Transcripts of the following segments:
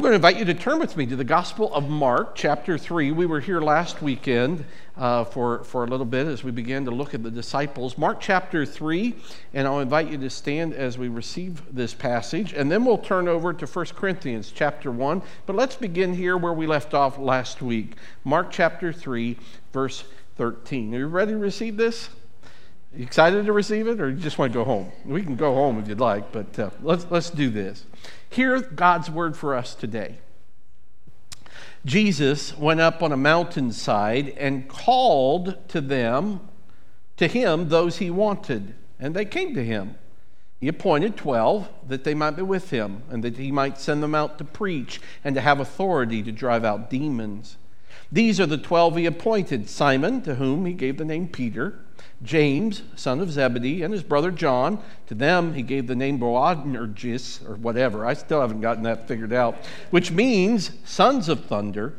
I'm going to invite you to turn with me to the Gospel of Mark, chapter 3. We were here last weekend uh, for, for a little bit as we began to look at the disciples. Mark chapter 3, and I'll invite you to stand as we receive this passage, and then we'll turn over to 1 Corinthians chapter 1. But let's begin here where we left off last week. Mark chapter 3, verse 13. Are you ready to receive this? You excited to receive it, or you just want to go home? We can go home if you'd like, but uh, let's, let's do this. Hear God's word for us today. Jesus went up on a mountainside and called to them, to him, those he wanted, and they came to him. He appointed 12 that they might be with him and that he might send them out to preach and to have authority to drive out demons. These are the 12 he appointed Simon, to whom he gave the name Peter James, son of Zebedee, and his brother John. To them he gave the name Boanerges, or whatever. I still haven't gotten that figured out, which means sons of thunder.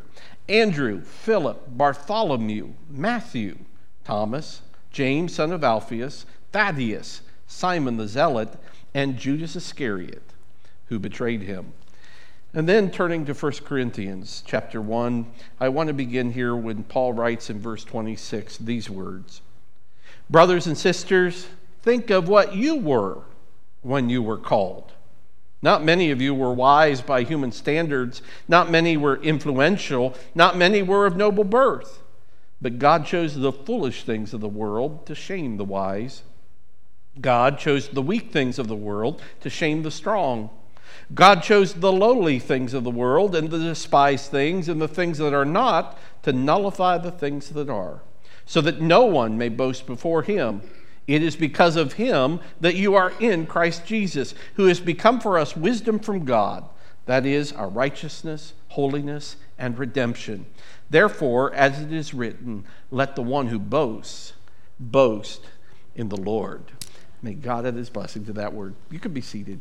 Andrew, Philip, Bartholomew, Matthew, Thomas, James, son of Alphaeus, Thaddeus, Simon the Zealot, and Judas Iscariot, who betrayed him. And then turning to 1 Corinthians chapter 1, I want to begin here when Paul writes in verse 26 these words. Brothers and sisters, think of what you were when you were called. Not many of you were wise by human standards. Not many were influential. Not many were of noble birth. But God chose the foolish things of the world to shame the wise. God chose the weak things of the world to shame the strong. God chose the lowly things of the world and the despised things and the things that are not to nullify the things that are so that no one may boast before him. It is because of him that you are in Christ Jesus, who has become for us wisdom from God, that is, our righteousness, holiness, and redemption. Therefore, as it is written, let the one who boasts boast in the Lord. May God add his blessing to that word. You can be seated.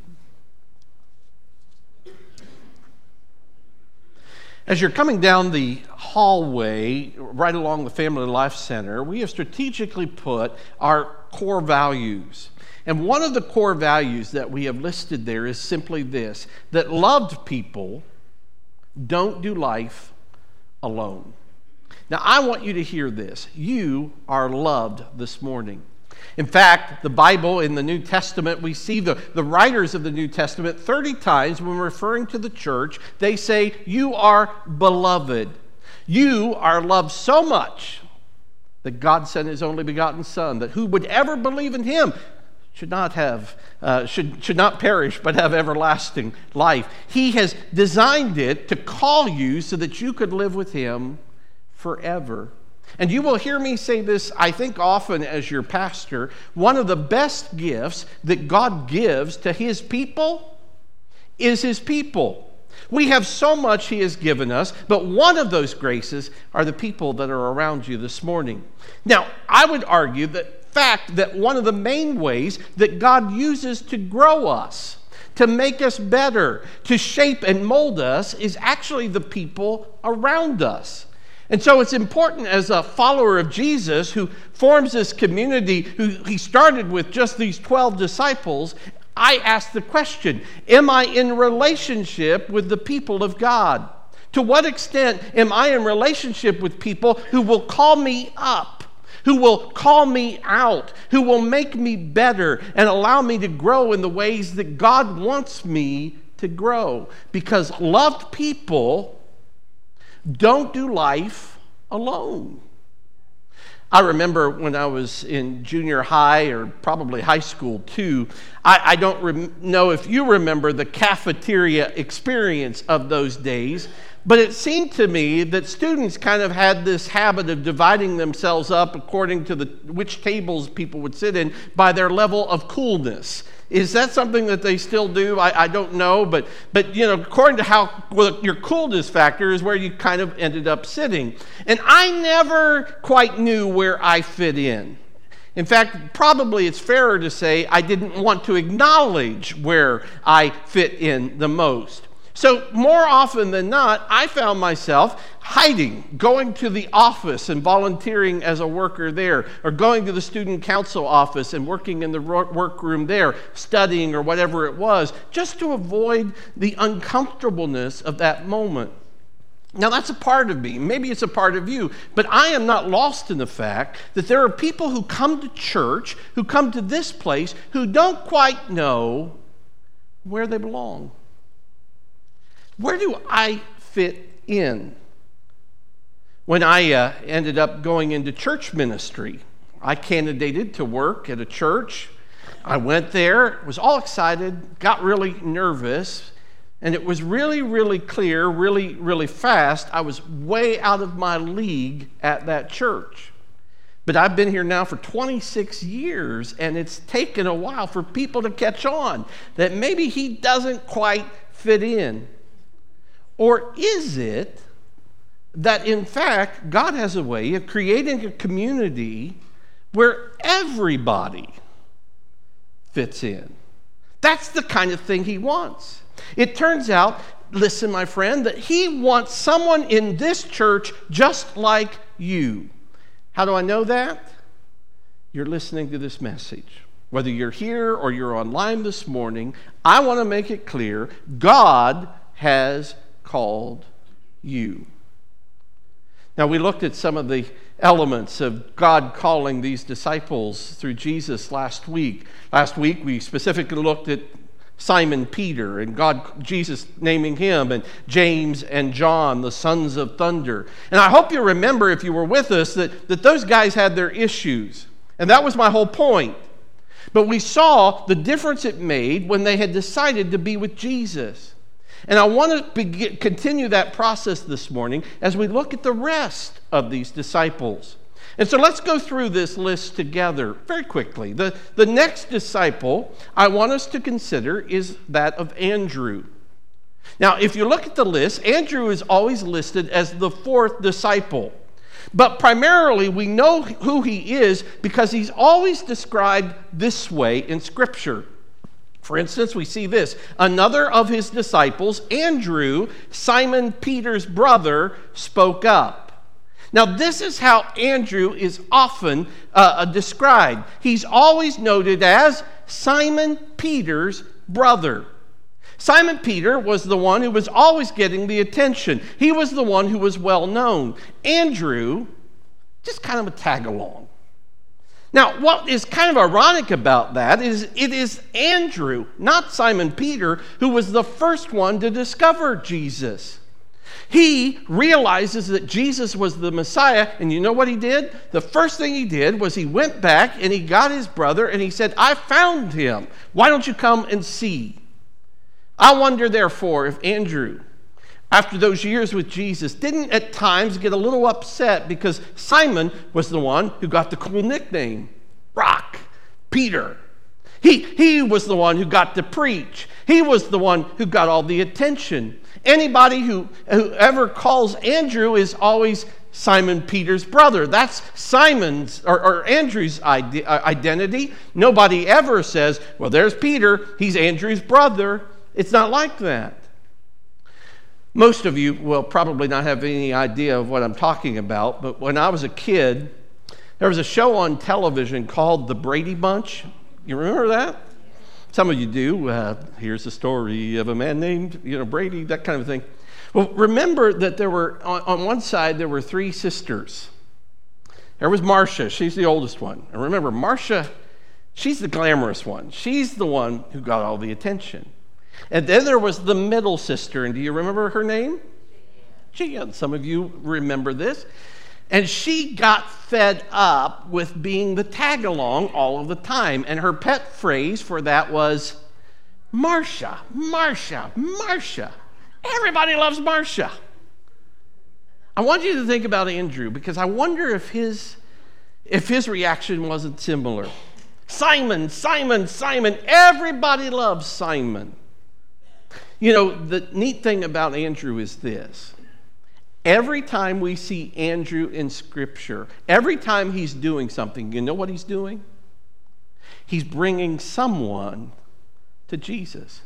As you're coming down the hallway right along the Family Life Center, we have strategically put our core values. And one of the core values that we have listed there is simply this that loved people don't do life alone. Now, I want you to hear this. You are loved this morning. In fact, the Bible in the New Testament, we see the, the writers of the New Testament 30 times when referring to the church, they say, You are beloved. You are loved so much that God sent his only begotten Son, that who would ever believe in him should not have uh, should, should not perish but have everlasting life he has designed it to call you so that you could live with him forever and you will hear me say this, I think, often as your pastor. One of the best gifts that God gives to his people is his people. We have so much he has given us, but one of those graces are the people that are around you this morning. Now, I would argue that fact that one of the main ways that God uses to grow us, to make us better, to shape and mold us is actually the people around us. And so it's important as a follower of Jesus who forms this community, who he started with just these 12 disciples. I ask the question Am I in relationship with the people of God? To what extent am I in relationship with people who will call me up, who will call me out, who will make me better and allow me to grow in the ways that God wants me to grow? Because loved people don't do life alone. I remember when I was in junior high or probably high school too. I, I don't rem- know if you remember the cafeteria experience of those days, but it seemed to me that students kind of had this habit of dividing themselves up according to the, which tables people would sit in by their level of coolness. Is that something that they still do? I, I don't know, but, but you know, according to how well, your coolness factor is where you kind of ended up sitting. And I never quite knew where I fit in. In fact, probably it's fairer to say I didn't want to acknowledge where I fit in the most. So, more often than not, I found myself hiding, going to the office and volunteering as a worker there, or going to the student council office and working in the workroom there, studying or whatever it was, just to avoid the uncomfortableness of that moment. Now, that's a part of me. Maybe it's a part of you. But I am not lost in the fact that there are people who come to church, who come to this place, who don't quite know where they belong. Where do I fit in? When I uh, ended up going into church ministry, I candidated to work at a church. I went there, was all excited, got really nervous, and it was really, really clear, really, really fast. I was way out of my league at that church. But I've been here now for 26 years, and it's taken a while for people to catch on that maybe he doesn't quite fit in. Or is it that, in fact, God has a way of creating a community where everybody fits in? That's the kind of thing He wants. It turns out, listen, my friend, that He wants someone in this church just like you. How do I know that? You're listening to this message. Whether you're here or you're online this morning, I want to make it clear God has called you. Now, we looked at some of the elements of God calling these disciples through Jesus last week. Last week, we specifically looked at Simon Peter and God, Jesus naming him, and James and John, the sons of thunder. And I hope you remember, if you were with us, that, that those guys had their issues. And that was my whole point. But we saw the difference it made when they had decided to be with Jesus. And I want to continue that process this morning as we look at the rest of these disciples. And so let's go through this list together very quickly. The, the next disciple I want us to consider is that of Andrew. Now, if you look at the list, Andrew is always listed as the fourth disciple. But primarily, we know who he is because he's always described this way in Scripture. For instance, we see this another of his disciples, Andrew, Simon Peter's brother, spoke up. Now, this is how Andrew is often uh, uh, described. He's always noted as Simon Peter's brother. Simon Peter was the one who was always getting the attention. He was the one who was well known. Andrew, just kind of a tag along. Now, what is kind of ironic about that is it is Andrew, not Simon Peter, who was the first one to discover Jesus. He realizes that Jesus was the Messiah, and you know what he did? The first thing he did was he went back and he got his brother and he said, I found him. Why don't you come and see? I wonder, therefore, if Andrew after those years with Jesus, didn't at times get a little upset because Simon was the one who got the cool nickname Rock, Peter. He, he was the one who got to preach. He was the one who got all the attention. Anybody who, who ever calls Andrew is always Simon Peter's brother. That's Simon's or, or Andrew's uh, identity. Nobody ever says, well, there's Peter, he's Andrew's brother. It's not like that. Most of you will probably not have any idea of what I'm talking about, but when I was a kid, there was a show on television called The Brady Bunch. You remember that? Some of you do. Uh, here's the story of a man named, you know, Brady, that kind of thing. Well, remember that there were, on, on one side, there were three sisters. There was Marcia, she's the oldest one. And remember, Marcia, she's the glamorous one. She's the one who got all the attention. And then there was the middle sister, and do you remember her name? Jan. Some of you remember this. And she got fed up with being the tag along all of the time. And her pet phrase for that was Marcia, Marcia, Marcia. Everybody loves Marcia. I want you to think about Andrew because I wonder if his, if his reaction wasn't similar. Simon, Simon, Simon. Everybody loves Simon. You know, the neat thing about Andrew is this. Every time we see Andrew in Scripture, every time he's doing something, you know what he's doing? He's bringing someone to Jesus.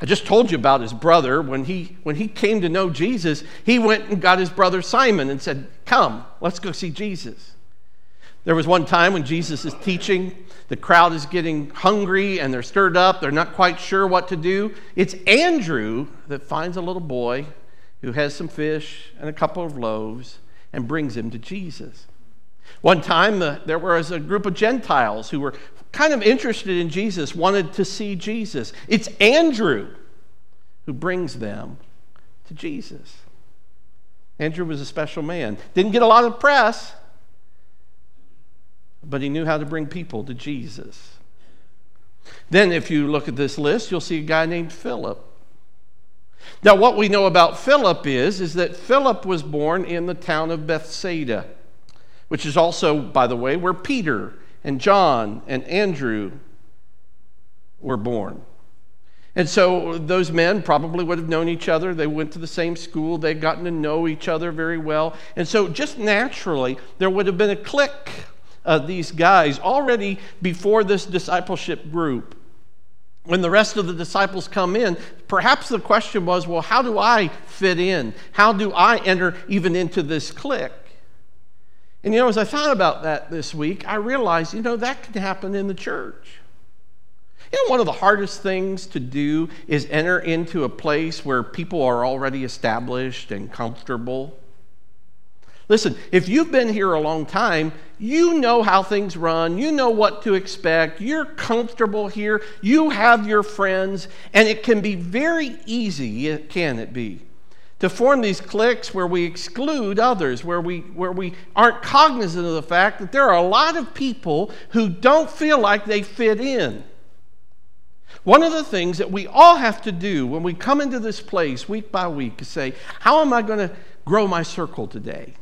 I just told you about his brother. When he, when he came to know Jesus, he went and got his brother Simon and said, Come, let's go see Jesus. There was one time when Jesus is teaching, the crowd is getting hungry and they're stirred up, they're not quite sure what to do. It's Andrew that finds a little boy who has some fish and a couple of loaves and brings him to Jesus. One time, the, there was a group of Gentiles who were kind of interested in Jesus, wanted to see Jesus. It's Andrew who brings them to Jesus. Andrew was a special man. Didn't get a lot of press, but he knew how to bring people to Jesus. Then, if you look at this list, you'll see a guy named Philip. Now, what we know about Philip is, is that Philip was born in the town of Bethsaida, which is also, by the way, where Peter and John and Andrew were born. And so those men probably would have known each other. They went to the same school. They'd gotten to know each other very well. And so, just naturally, there would have been a clique of these guys already before this discipleship group. When the rest of the disciples come in, perhaps the question was well, how do I fit in? How do I enter even into this clique? And you know, as I thought about that this week, I realized, you know, that can happen in the church. You know, one of the hardest things to do is enter into a place where people are already established and comfortable. Listen, if you've been here a long time, you know how things run, you know what to expect, you're comfortable here, you have your friends, and it can be very easy, can it be, to form these cliques where we exclude others, where we, where we aren't cognizant of the fact that there are a lot of people who don't feel like they fit in. One of the things that we all have to do when we come into this place week by week is say, How am I going to grow my circle today?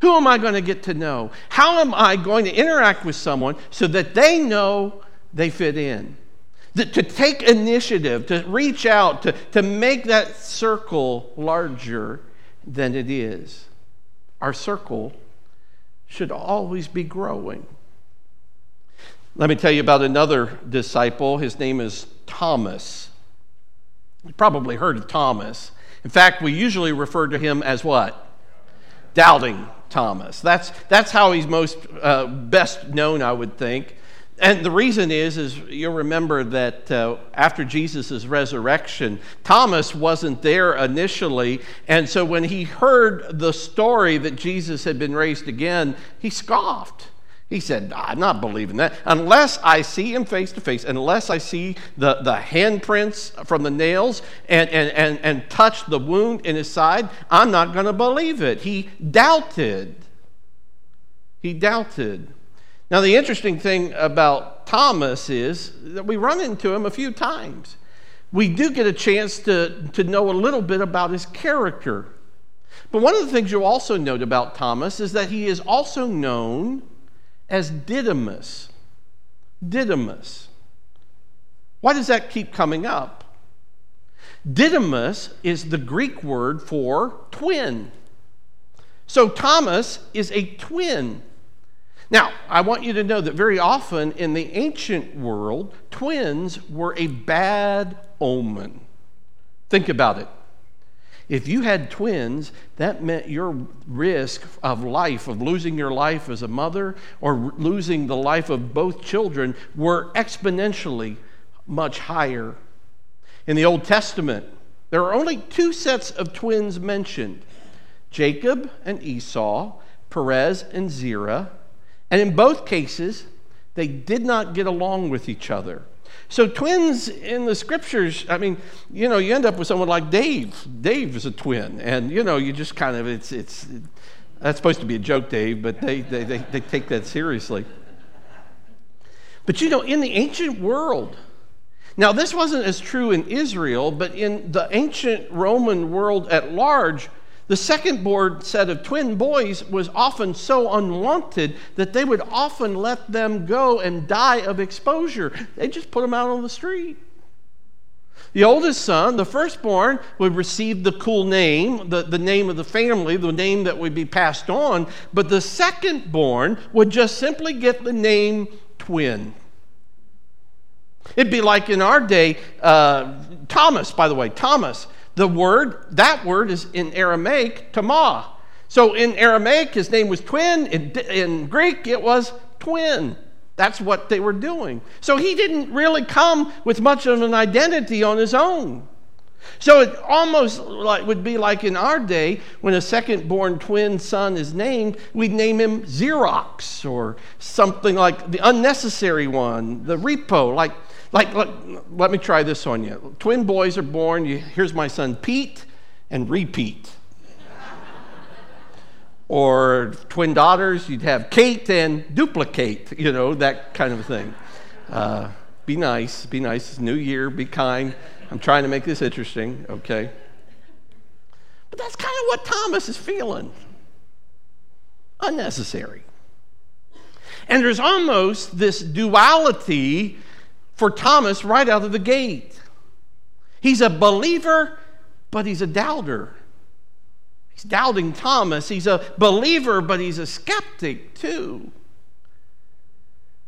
Who am I going to get to know? How am I going to interact with someone so that they know they fit in? to take initiative, to reach out, to, to make that circle larger than it is. Our circle should always be growing. Let me tell you about another disciple. His name is Thomas. You probably heard of Thomas. In fact, we usually refer to him as what? Doubting Thomas. That's, that's how he's most uh, best known, I would think. And the reason is, is you'll remember that uh, after Jesus' resurrection, Thomas wasn't there initially. And so when he heard the story that Jesus had been raised again, he scoffed. He said, I'm not believing that. Unless I see him face to face, unless I see the, the handprints from the nails and, and, and, and touch the wound in his side, I'm not going to believe it. He doubted. He doubted. Now, the interesting thing about Thomas is that we run into him a few times. We do get a chance to, to know a little bit about his character. But one of the things you'll also note about Thomas is that he is also known as Didymus. Didymus. Why does that keep coming up? Didymus is the Greek word for twin. So Thomas is a twin. Now, I want you to know that very often in the ancient world, twins were a bad omen. Think about it. If you had twins, that meant your risk of life, of losing your life as a mother or losing the life of both children, were exponentially much higher. In the Old Testament, there are only two sets of twins mentioned Jacob and Esau, Perez and Zerah. And in both cases, they did not get along with each other. So, twins in the scriptures, I mean, you know, you end up with someone like Dave. Dave is a twin. And, you know, you just kind of, it's, it's, that's supposed to be a joke, Dave, but they, they, they, they take that seriously. But, you know, in the ancient world, now this wasn't as true in Israel, but in the ancient Roman world at large, the second born set of twin boys was often so unwanted that they would often let them go and die of exposure. They just put them out on the street. The oldest son, the firstborn, would receive the cool name, the, the name of the family, the name that would be passed on, but the second born would just simply get the name twin. It'd be like in our day, uh, Thomas, by the way, Thomas. The word, that word is in Aramaic, Tamah. So in Aramaic, his name was twin. In, in Greek, it was twin. That's what they were doing. So he didn't really come with much of an identity on his own. So it almost like would be like in our day when a second born twin son is named, we'd name him Xerox or something like the unnecessary one, the repo. Like, like, like let me try this on you. Twin boys are born. You, here's my son Pete and repeat. or twin daughters, you'd have Kate and duplicate, you know, that kind of thing. Uh, be nice, be nice. New year, be kind. I'm trying to make this interesting, okay? But that's kind of what Thomas is feeling. Unnecessary. And there's almost this duality for Thomas right out of the gate. He's a believer, but he's a doubter. He's doubting Thomas. He's a believer, but he's a skeptic too.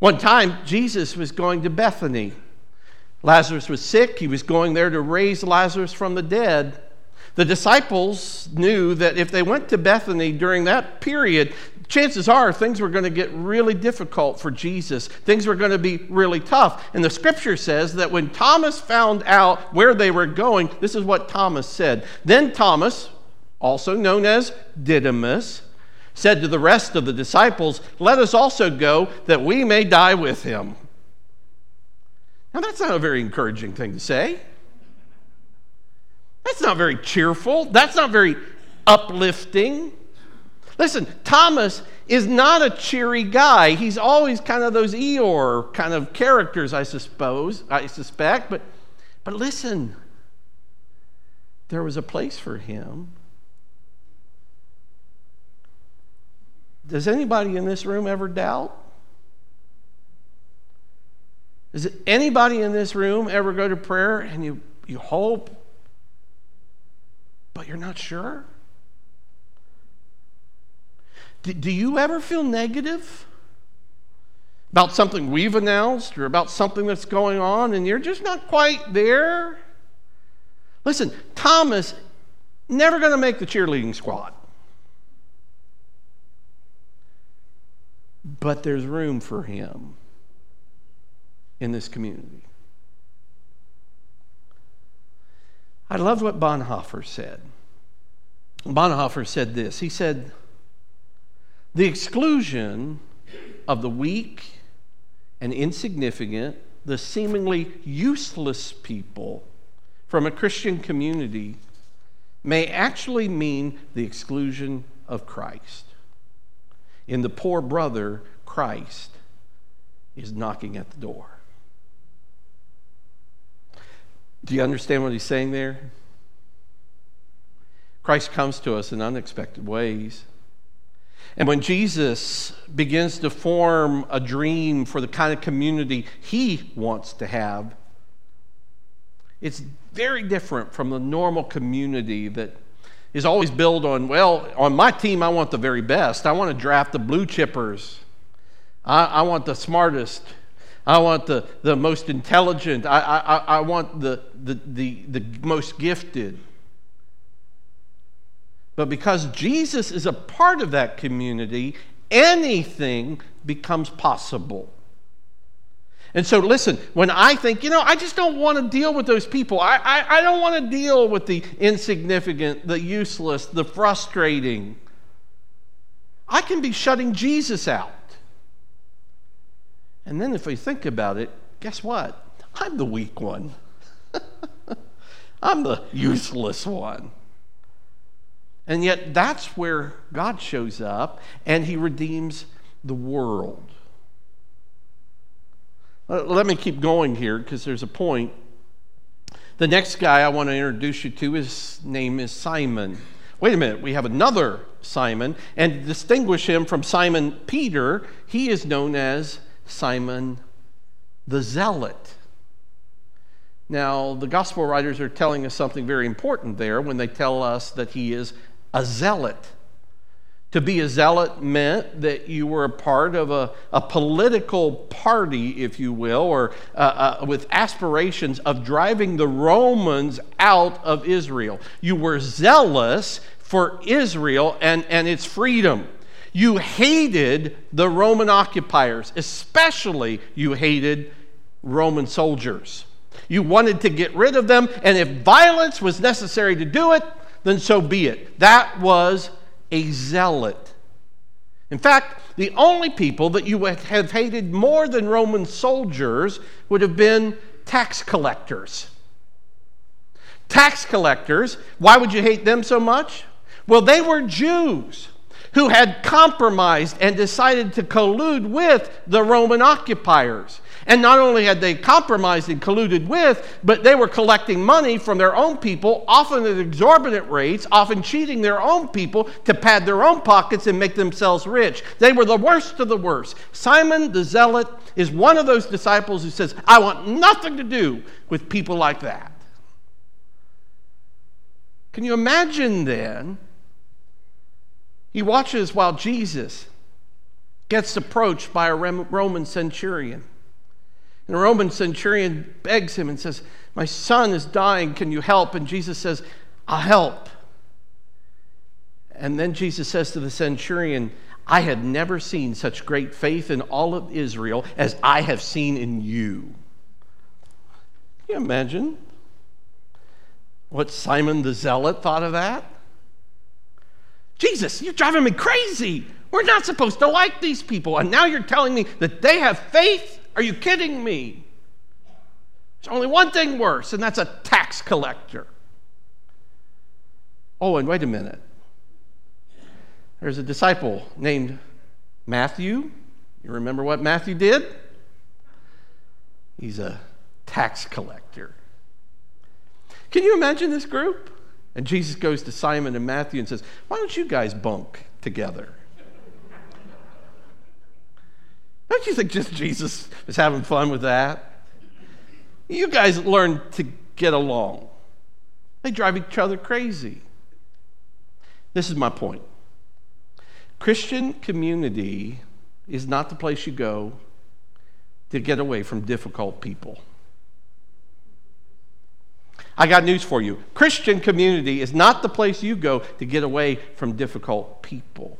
One time, Jesus was going to Bethany. Lazarus was sick. He was going there to raise Lazarus from the dead. The disciples knew that if they went to Bethany during that period, chances are things were going to get really difficult for Jesus. Things were going to be really tough. And the scripture says that when Thomas found out where they were going, this is what Thomas said. Then Thomas, also known as Didymus, said to the rest of the disciples, Let us also go that we may die with him. Now, that's not a very encouraging thing to say. That's not very cheerful. That's not very uplifting. Listen, Thomas is not a cheery guy. He's always kind of those Eeyore kind of characters, I suppose, I suspect. But, but listen, there was a place for him. Does anybody in this room ever doubt? Does anybody in this room ever go to prayer and you, you hope, but you're not sure? Do, you ever feel negative about something we've announced or about something that's going on and you're just not quite there? Listen, Thomas never going to make the cheerleading squad. But there's room for him in this community. I loved what Bonhoeffer said. Bonhoeffer said this He said, The exclusion of the weak and insignificant, the seemingly useless people from a Christian community may actually mean the exclusion of Christ. In the poor brother, Christ is knocking at the door. Do you understand what he's saying there? Christ comes to us in unexpected ways. And when Jesus begins to form a dream for the kind of community he wants to have, it's very different from the normal community that is always built on, well, on my team, I want the very best. I want to draft the blue chippers. I, I want the smartest. I want the, the most intelligent. I, I, I want the, the, the, the most gifted. But because Jesus is a part of that community, anything becomes possible. And so, listen, when I think, you know, I just don't want to deal with those people, I, I, I don't want to deal with the insignificant, the useless, the frustrating, I can be shutting Jesus out. And then if we think about it, guess what? I'm the weak one. I'm the useless one. And yet, that's where God shows up and he redeems the world. Uh, let me keep going here because there's a point. The next guy I want to introduce you to, his name is Simon. Wait a minute, we have another Simon, and to distinguish him from Simon Peter, he is known as Simon the Zealot. Now, the gospel writers are telling us something very important there when they tell us that he is a zealot. To be a zealot meant that you were a part of a, a political party, if you will, or uh, uh, with aspirations of driving the Romans out of Israel. You were zealous for Israel and, and its freedom. You hated the Roman occupiers, especially you hated Roman soldiers. You wanted to get rid of them, and if violence was necessary to do it, then so be it. That was a zealot. In fact, the only people that you would have hated more than Roman soldiers would have been tax collectors. Tax collectors, why would you hate them so much? Well, they were Jews who had compromised and decided to collude with the Roman occupiers. And not only had they compromised and colluded with, but they were collecting money from their own people, often at exorbitant rates, often cheating their own people to pad their own pockets and make themselves rich. They were the worst of the worst. Simon the Zealot is one of those disciples who says, I want nothing to do with people like that. Can you imagine then? He watches while Jesus gets approached by a Roman centurion. And the Roman centurion begs him and says, My son is dying. Can you help? And Jesus says, I'll help. And then Jesus says to the centurion, I had never seen such great faith in all of Israel as I have seen in you. Can you imagine what Simon the Zealot thought of that? Jesus, you're driving me crazy. We're not supposed to like these people. And now you're telling me that they have faith? Are you kidding me? There's only one thing worse, and that's a tax collector. Oh, and wait a minute. There's a disciple named Matthew. You remember what Matthew did? He's a tax collector. Can you imagine this group? And Jesus goes to Simon and Matthew and says, Why don't you guys bunk together? Don't you think just Jesus is having fun with that? You guys learn to get along. They drive each other crazy. This is my point. Christian community is not the place you go to get away from difficult people. I got news for you. Christian community is not the place you go to get away from difficult people.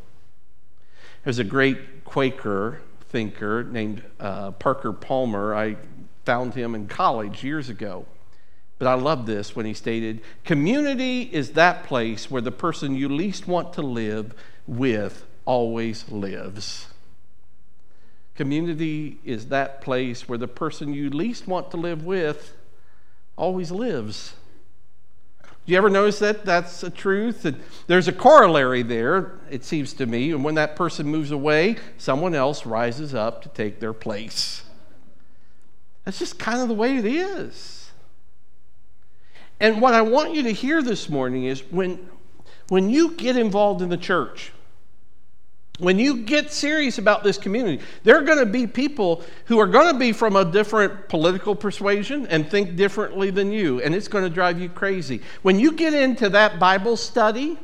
There's a great Quaker thinker named uh, Parker Palmer. I found him in college years ago. But I love this when he stated Community is that place where the person you least want to live with always lives. Community is that place where the person you least want to live with always lives. Do you ever notice that that's a truth? And there's a corollary there, it seems to me. And when that person moves away, someone else rises up to take their place. That's just kind of the way it is. And what I want you to hear this morning is when, when you get involved in the church, when you get serious about this community, there are going to be people who are going to be from a different political persuasion and think differently than you, and it's going to drive you crazy. When you get into that Bible study,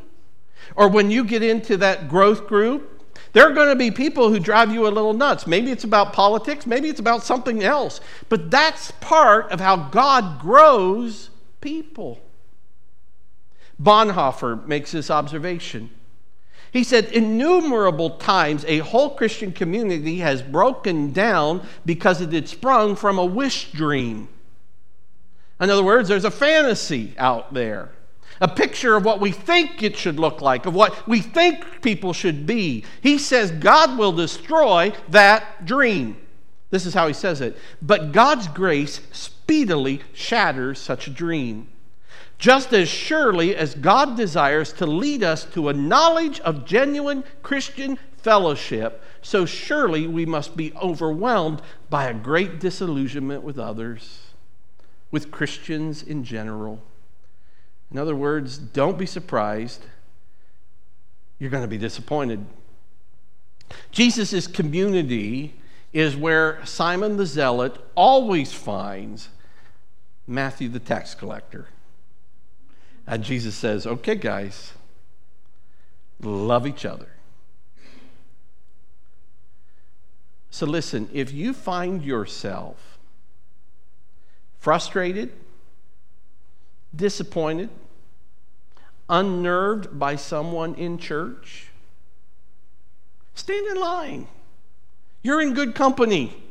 or when you get into that growth group, there are going to be people who drive you a little nuts. Maybe it's about politics, maybe it's about something else, but that's part of how God grows people. Bonhoeffer makes this observation. He said, innumerable times a whole Christian community has broken down because it had sprung from a wish dream. In other words, there's a fantasy out there, a picture of what we think it should look like, of what we think people should be. He says God will destroy that dream. This is how he says it. But God's grace speedily shatters such a dream just as surely as God desires to lead us to a knowledge of genuine Christian fellowship, so surely we must be overwhelmed by a great disillusionment with others, with Christians in general. In other words, don't be surprised. You're going to be disappointed. Jesus' community is where Simon the Zealot always finds Matthew the tax collector. And Jesus says, okay, guys, love each other. So listen, if you find yourself frustrated, disappointed, unnerved by someone in church, stand in line. You're in good company.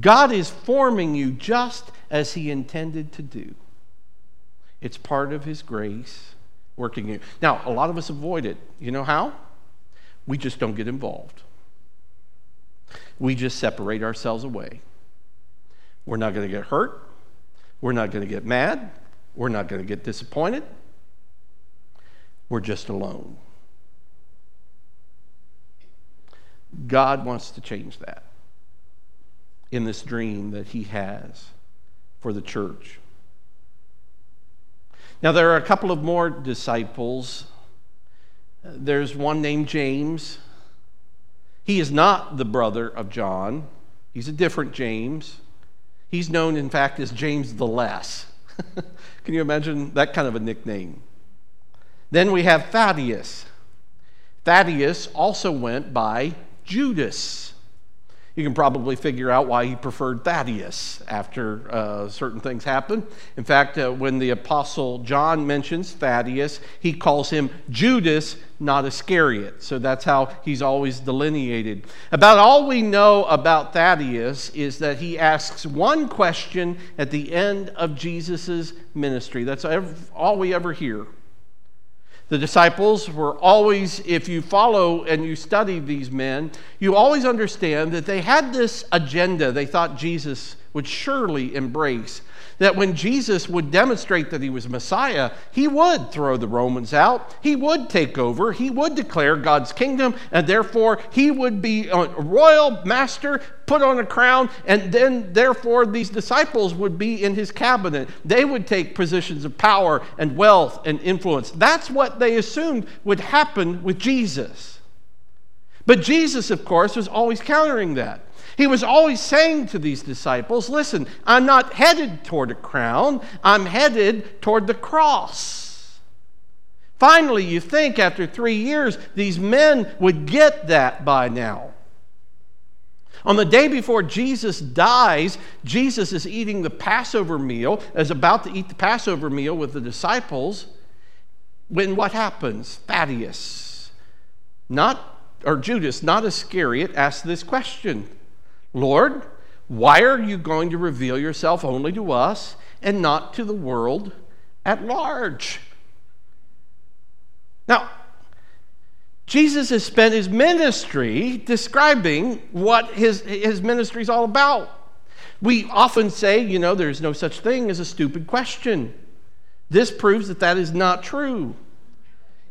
God is forming you just as He intended to do. It's part of His grace working in you. Now, a lot of us avoid it. You know how? We just don't get involved. We just separate ourselves away. We're not going to get hurt. We're not going to get mad. We're not going to get disappointed. We're just alone. God wants to change that in this dream that He has for the church. Now, there are a couple of more disciples. There's one named James. He is not the brother of John, he's a different James. He's known, in fact, as James the Less. Can you imagine that kind of a nickname? Then we have Thaddeus. Thaddeus also went by Judas. You can probably figure out why he preferred Thaddeus after uh, certain things happened. In fact, uh, when the Apostle John mentions Thaddeus, he calls him Judas, not Iscariot. So that's how he's always delineated. About all we know about Thaddeus is that he asks one question at the end of Jesus' ministry. That's all we ever hear. The disciples were always, if you follow and you study these men, you always understand that they had this agenda. They thought Jesus would surely embrace. That when Jesus would demonstrate that he was Messiah, he would throw the Romans out, he would take over, he would declare God's kingdom, and therefore he would be a royal master, put on a crown, and then therefore these disciples would be in his cabinet. They would take positions of power and wealth and influence. That's what they assumed would happen with Jesus. But Jesus, of course, was always countering that. He was always saying to these disciples, Listen, I'm not headed toward a crown, I'm headed toward the cross. Finally, you think after three years, these men would get that by now. On the day before Jesus dies, Jesus is eating the Passover meal, is about to eat the Passover meal with the disciples. When what happens? Thaddeus, not or Judas, not Iscariot, asks this question Lord, why are you going to reveal yourself only to us and not to the world at large? Now, Jesus has spent his ministry describing what his, his ministry is all about. We often say, you know, there's no such thing as a stupid question. This proves that that is not true.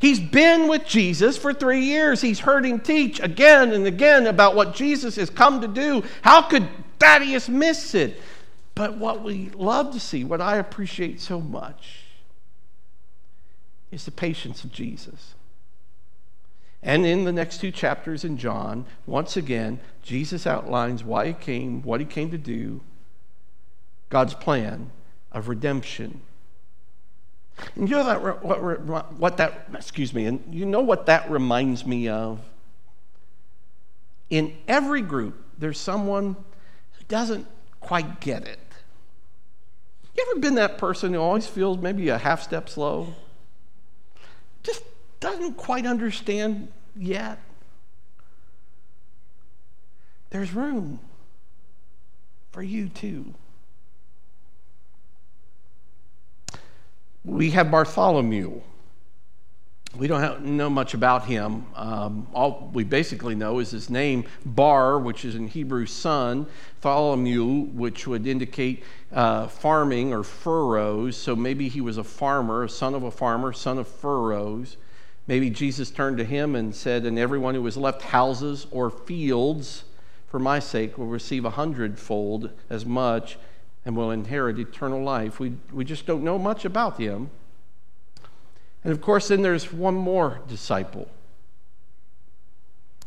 He's been with Jesus for three years. He's heard him teach again and again about what Jesus has come to do. How could Thaddeus miss it? But what we love to see, what I appreciate so much, is the patience of Jesus. And in the next two chapters in John, once again, Jesus outlines why he came, what he came to do, God's plan of redemption and you know that, what, what that, excuse me, and you know what that reminds me of? In every group, there's someone who doesn't quite get it. You ever been that person who always feels maybe a half step slow? Just doesn't quite understand yet? There's room for you too. We have Bartholomew. We don't have, know much about him. Um, all we basically know is his name, Bar, which is in Hebrew son, Tholomew, which would indicate uh, farming or furrows. So maybe he was a farmer, a son of a farmer, son of furrows. Maybe Jesus turned to him and said, And everyone who has left houses or fields for my sake will receive a hundredfold as much and will inherit eternal life. We, we just don't know much about him. And of course, then there's one more disciple.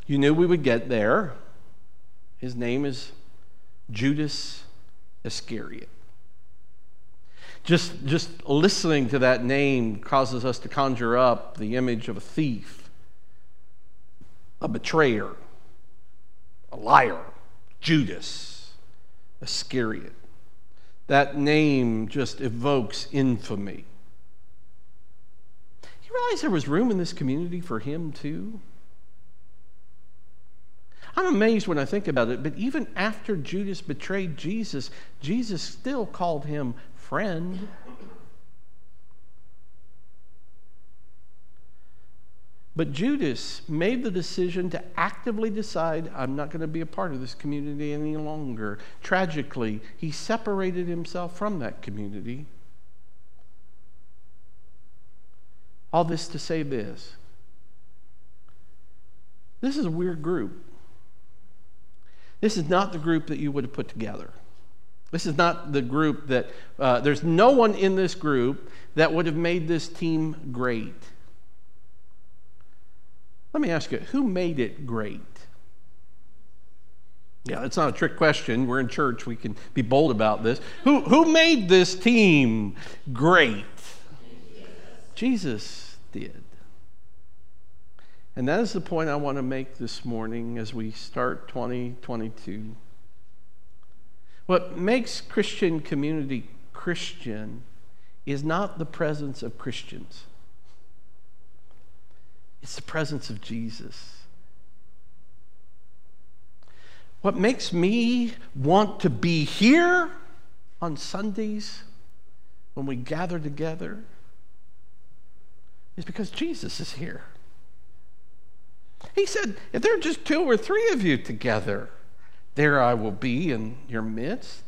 You knew we would get there. His name is Judas Iscariot. Just, just listening to that name causes us to conjure up the image of a thief, a betrayer, a liar, Judas Iscariot. That name just evokes infamy. You realize there was room in this community for him too? I'm amazed when I think about it, but even after Judas betrayed Jesus, Jesus still called him friend. But Judas made the decision to actively decide, I'm not going to be a part of this community any longer. Tragically, he separated himself from that community. All this to say this this is a weird group. This is not the group that you would have put together. This is not the group that, uh, there's no one in this group that would have made this team great. Let me ask you, who made it great? Yeah, it's not a trick question. We're in church. We can be bold about this. Who, who made this team great? Jesus did. And that is the point I want to make this morning as we start 2022. What makes Christian community Christian is not the presence of Christians, it's the presence of Jesus. What makes me want to be here on Sundays when we gather together is because Jesus is here. He said, If there are just two or three of you together, there I will be in your midst.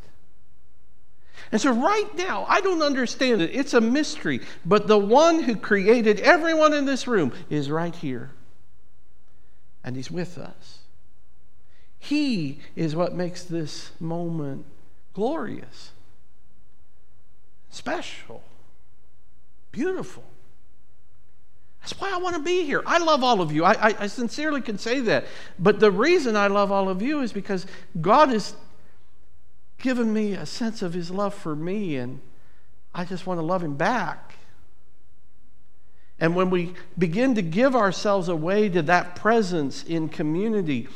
And so, right now, I don't understand it. It's a mystery. But the one who created everyone in this room is right here. And he's with us. He is what makes this moment glorious, special, beautiful. That's why I want to be here. I love all of you. I, I, I, sincerely can say that. But the reason I love all of you is because God has given me a sense of His love for me, and I just want to love Him back. And when we begin to give ourselves away to that presence in community,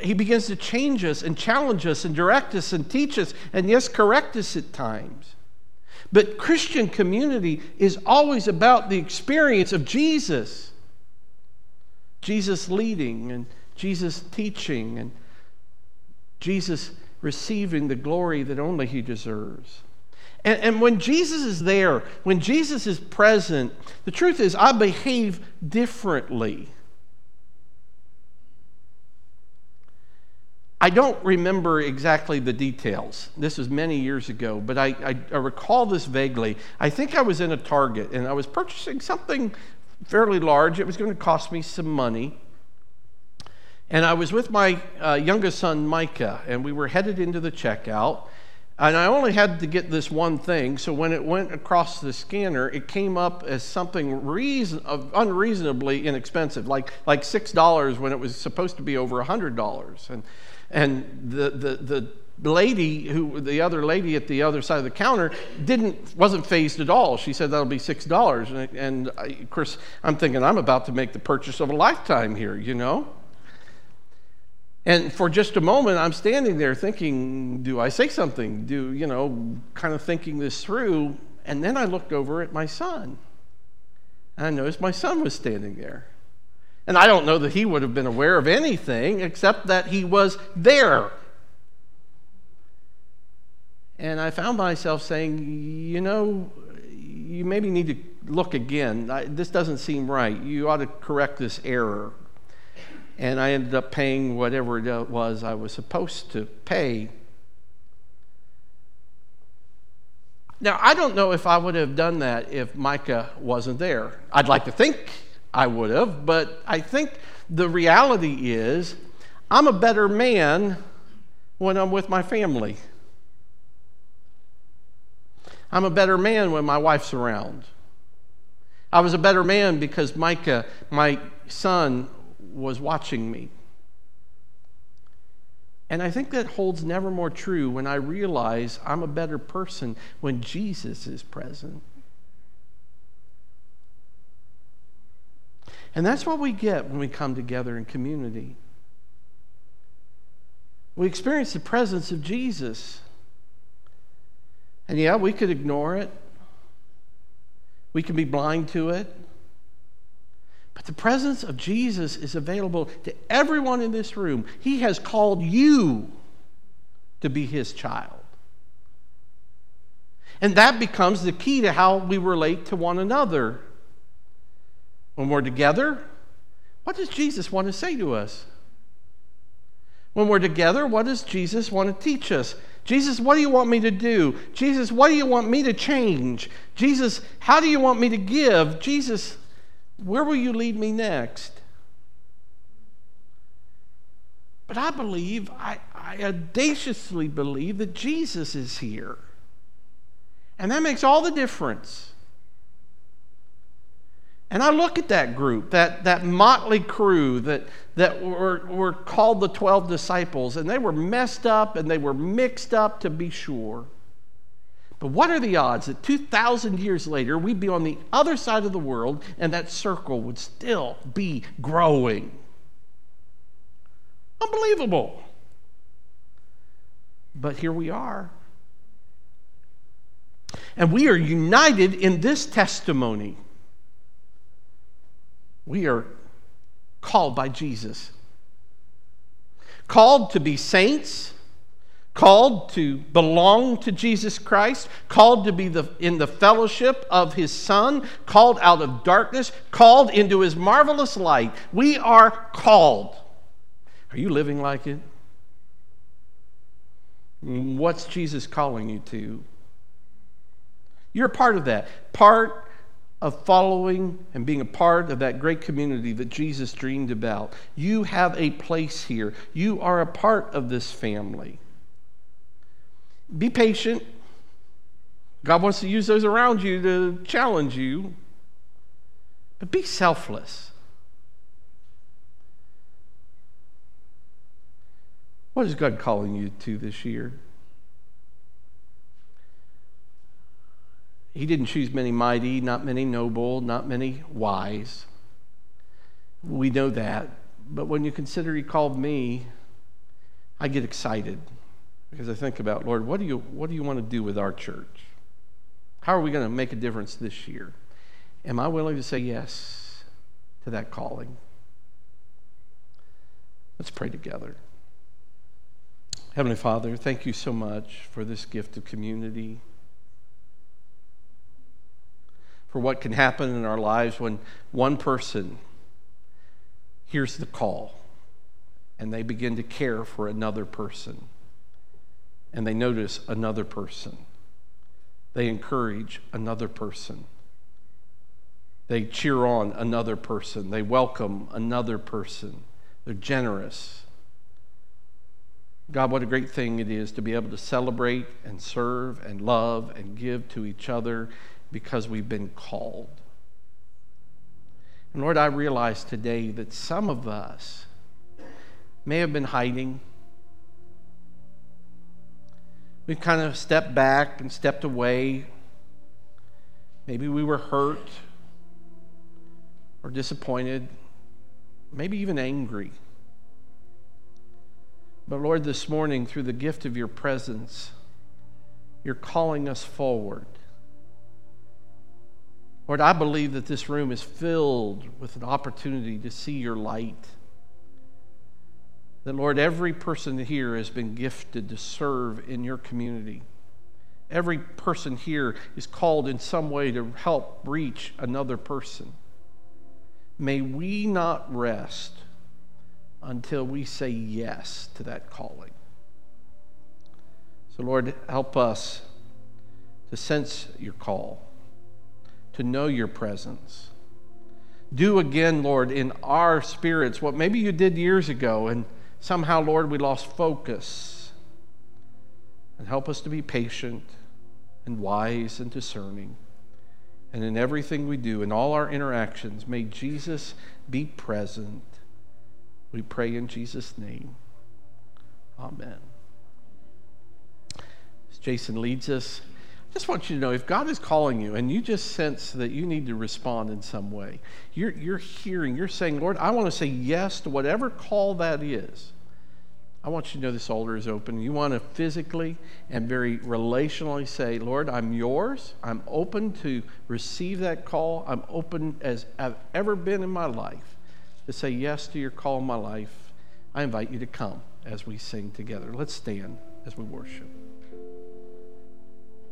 He begins to change us and challenge us and direct us and teach us and, yes, correct us at times. But Christian community is always about the experience of Jesus. Jesus leading and Jesus teaching and Jesus receiving the glory that only he deserves. And, and, when Jesus is there, when Jesus is present, the truth is, I behave differently. I don't remember exactly the details. This was many years ago, but I, I, I, recall this vaguely. I think I was in a Target and I was purchasing something fairly large. It was going to cost me some money. And I was with my uh, youngest son, Micah, and we were headed into the checkout. And I only had to get this one thing, so when it went across the scanner, it came up as something reason, unreasonably inexpensive, like, like $6 when it was supposed to be over $100. And and the, the, the lady who the other lady at the other side of the counter didn't wasn't phased at all she said that'll be six dollars and, and I, of course i'm thinking i'm about to make the purchase of a lifetime here you know and for just a moment i'm standing there thinking do i say something do you know kind of thinking this through and then i looked over at my son and i noticed my son was standing there and I don't know that he would have been aware of anything except that he was there. And I found myself saying, you know, you maybe need to look again. This doesn't seem right. You ought to correct this error. And I ended up paying whatever it was I was supposed to pay. Now, I don't know if I would have done that if Micah wasn't there. I'd like to think I would have, but I think the reality is I'm a better man when I'm with my family. I'm a better man when my wife's around. I was a better man because Micah, my son, was watching me. And I think that holds never more true when I realize I'm a better person when Jesus is present. And that's what we get when we come together in community. We experience the presence of Jesus. And yeah, we could ignore it. We can be blind to it. But the presence of Jesus is available to everyone in this room. He has called you to be his child. And that becomes the key to how we relate to one another. When we're together, what does Jesus want to say to us? When we're together, what does Jesus want to teach us? Jesus, what do you want me to do? Jesus, what do you want me to change? Jesus, how do you want me to give? Jesus, where will you lead me next? But I believe, I, I audaciously believe that Jesus is here. And that makes all the difference. And I look at that group, that, that motley crew that, that were, were called the 12 disciples, and they were messed up and they were mixed up to be sure. But what are the odds that 2,000 years later we'd be on the other side of the world and that circle would still be growing? Unbelievable. But here we are. And we are united in this testimony. We are called by Jesus, called to be saints called to belong to Jesus Christ, called to be the, in the fellowship of his Son, called out of darkness, called into his marvelous light. We are called. Are you living like it? What's Jesus calling you to? You're a part of that. Part of following and being a part of that great community that Jesus dreamed about. You have a place here. You are a part of this family. Be patient. God wants to use those around you to challenge you. But be selfless. What is God calling you to this year? He didn't choose many mighty, not many noble, not many wise. We know that. But when you consider He called me, I get excited because I think about, Lord, what do you, what do you want to do with our church? How are we going to make a difference this year? Am I willing to say yes to that calling? Let's pray together. Heavenly Father, thank you so much for this gift of community, for what can happen in our lives when one person hears the call and they begin to care for another person and they notice another person. They encourage another person. They cheer on another person. They welcome another person. They're generous. God, what a great thing it is to be able to celebrate and serve and love and give to each other because we've been called. And Lord, I realize today that some of us may have been hiding We've kind of stepped back and stepped away. Maybe we were hurt or disappointed, maybe even angry. But Lord, this morning, through the gift of your presence, you're calling us forward. Lord, I believe that this room is filled with an opportunity to see your light that, Lord, every person here has been gifted to serve in your community. Every person here is called in some way to help reach another person. May we not rest until we say yes to that calling. So, Lord, help us to sense your call, to know your presence. Do again, Lord, in our spirits what maybe you did years ago and somehow, Lord, we lost focus. And help us to be patient and wise and discerning. And in everything we do, in all our interactions, may Jesus be present. We pray in Jesus' name. Amen. As Jason leads us, I just want you to know if God is calling you and you just sense that you need to respond in some way, you're, you're hearing, you're saying, Lord, I want to say yes to whatever call that is. I want you to know this altar is open. You want to physically and very relationally say, Lord, I'm yours. I'm open to receive that call. I'm open as I've ever been in my life to say yes to your call in my life. I invite you to come as we sing together. Let's stand as we worship.